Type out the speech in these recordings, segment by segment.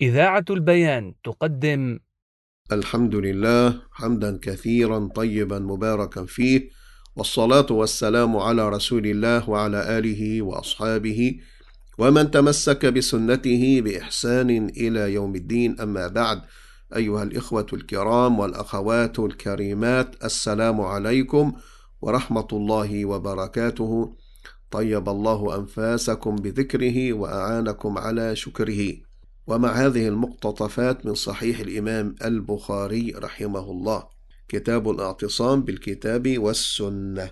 إذاعة البيان تقدم. الحمد لله حمدا كثيرا طيبا مباركا فيه والصلاة والسلام على رسول الله وعلى آله وأصحابه ومن تمسك بسنته بإحسان إلى يوم الدين. أما بعد أيها الإخوة الكرام والأخوات الكريمات السلام عليكم ورحمة الله وبركاته. طيب الله أنفاسكم بذكره وأعانكم على شكره. ومع هذه المقتطفات من صحيح الإمام البخاري رحمه الله كتاب الاعتصام بالكتاب والسنة.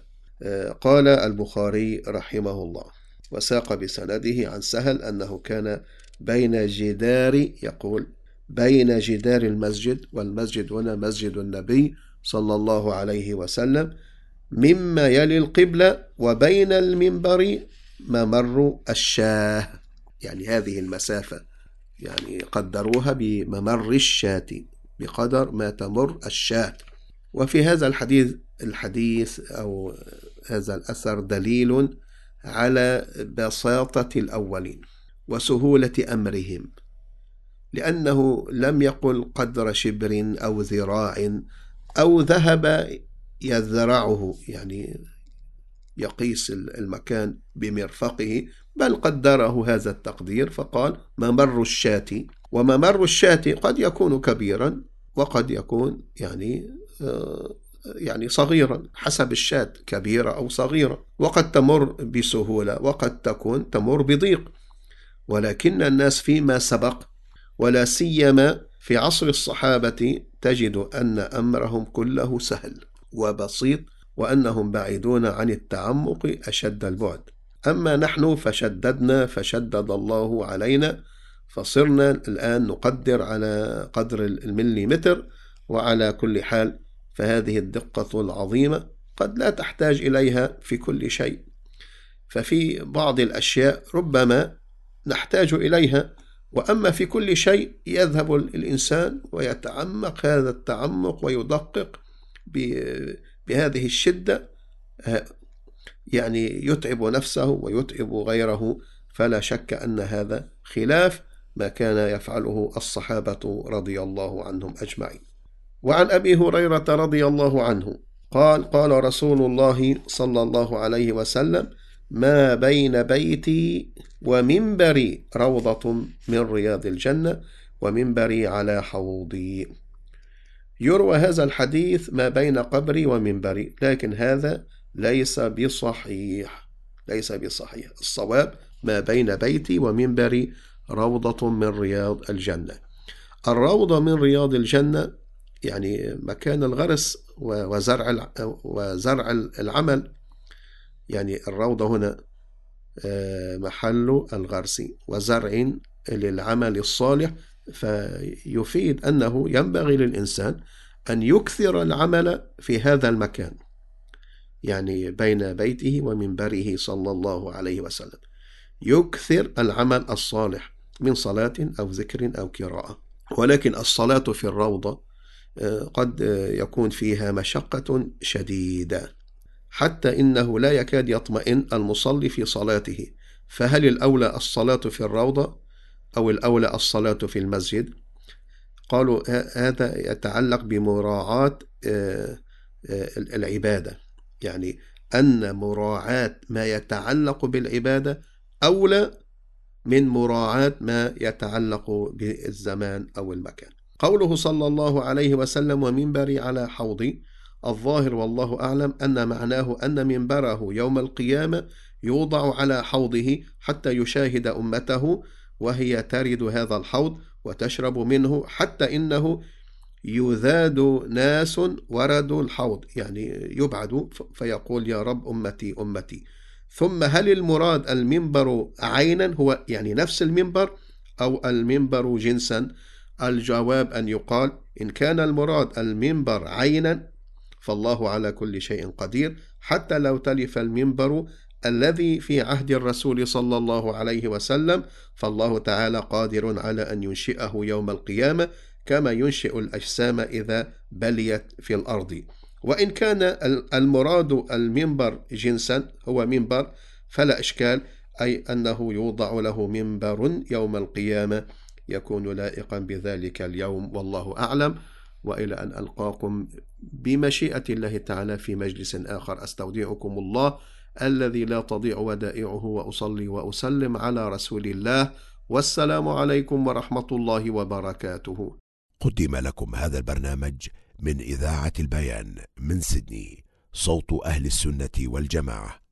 قال البخاري رحمه الله وساق بسنده عن سهل أنه كان بين جدار يقول بين جدار المسجد والمسجد هنا مسجد النبي صلى الله عليه وسلم مما يلي القبلة وبين المنبر ممر الشاه. يعني هذه المسافة. يعني قدروها بممر الشاة بقدر ما تمر الشاة. وفي هذا الحديث الحديث أو هذا الأثر دليل على بساطة الأولين وسهولة أمرهم لأنه لم يقل قدر شبر أو ذراع أو ذهب يذرعه يعني يقيس المكان بمرفقه. بل قدره هذا التقدير فقال ممر الشاة وممر الشاة قد يكون كبيرا وقد يكون يعني يعني صغيرا حسب الشاة كبيرة أو صغيرة. وقد تمر بسهولة وقد تكون تمر بضيق. ولكن الناس فيما سبق ولا سيما في عصر الصحابة تجد أن أمرهم كله سهل وبسيط وأنهم بعيدون عن التعمق أشد البعد. أما نحن فشددنا فشدد الله علينا فصرنا الآن نقدر على قدر المليمتر وعلى كل حال فهذه الدقة العظيمة قد لا تحتاج إليها في كل شيء. ففي بعض الأشياء ربما نحتاج إليها وأما في كل شيء يذهب الإنسان ويتعمق هذا التعمق ويدقق بهذه الشدة يعني يتعب نفسه ويتعب غيره فلا شك أن هذا خلاف ما كان يفعله الصحابة رضي الله عنهم أجمعين. وعن أبي هريرة رضي الله عنه قال قال رسول الله صلى الله عليه وسلم ما بين بيتي ومنبري روضة من رياض الجنة ومنبري على حوضي. يروى هذا الحديث ما بين قبري ومنبري لكن هذا ليس بصحيح ليس بصحيح. الصواب ما بين بيتي ومنبري روضة من رياض الجنة. الروضة من رياض الجنة يعني مكان الغرس وزرع وزرع العمل. يعني الروضة هنا محل الغرس وزرع للعمل الصالح. فيفيد أنه ينبغي للإنسان أن يكثر العمل في هذا المكان. يعني بين بيته ومنبره صلى الله عليه وسلم. يكثر العمل الصالح من صلاة أو ذكر أو قراءة. ولكن الصلاة في الروضة قد يكون فيها مشقة شديدة. حتى إنه لا يكاد يطمئن المصلي في صلاته. فهل الأولى الصلاة في الروضة أو الأولى الصلاة في المسجد؟ قالوا هذا يتعلق بمراعاة العبادة. يعني أن مراعاة ما يتعلق بالعبادة أولى من مراعاة ما يتعلق بالزمان أو المكان. قوله صلى الله عليه وسلم ومنبري على حوضي الظاهر والله أعلم أن معناه أن منبره يوم القيامة يوضع على حوضه حتى يشاهد أمته وهي ترد هذا الحوض وتشرب منه حتى إنه يذاد ناس وردوا الحوض يعني يبعد فيقول يا رب أمتي أمتي. ثم هل المراد المنبر عينا؟ هو يعني نفس المنبر أو المنبر جنسا؟ الجواب أن يقال إن كان المراد المنبر عينا فالله على كل شيء قدير. حتى لو تلف المنبر الذي في عهد الرسول صلى الله عليه وسلم فالله تعالى قادر على أن ينشئه يوم القيامة. كما ينشئ الأجسام إذا بليت في الأرض. وإن كان المراد المنبر جنسا هو منبر فلا إشكال أي أنه يوضع له منبر يوم القيامة. يكون لائقا بذلك اليوم والله أعلم. وإلى أن ألقاكم بمشيئة الله تعالى في مجلس آخر. أستودعكم الله الذي لا تضيع ودائعه وأصلي وأسلم على رسول الله. والسلام عليكم ورحمة الله وبركاته. قدم لكم هذا البرنامج من إذاعة البيان من سيدني صوت أهل السنة والجماعة.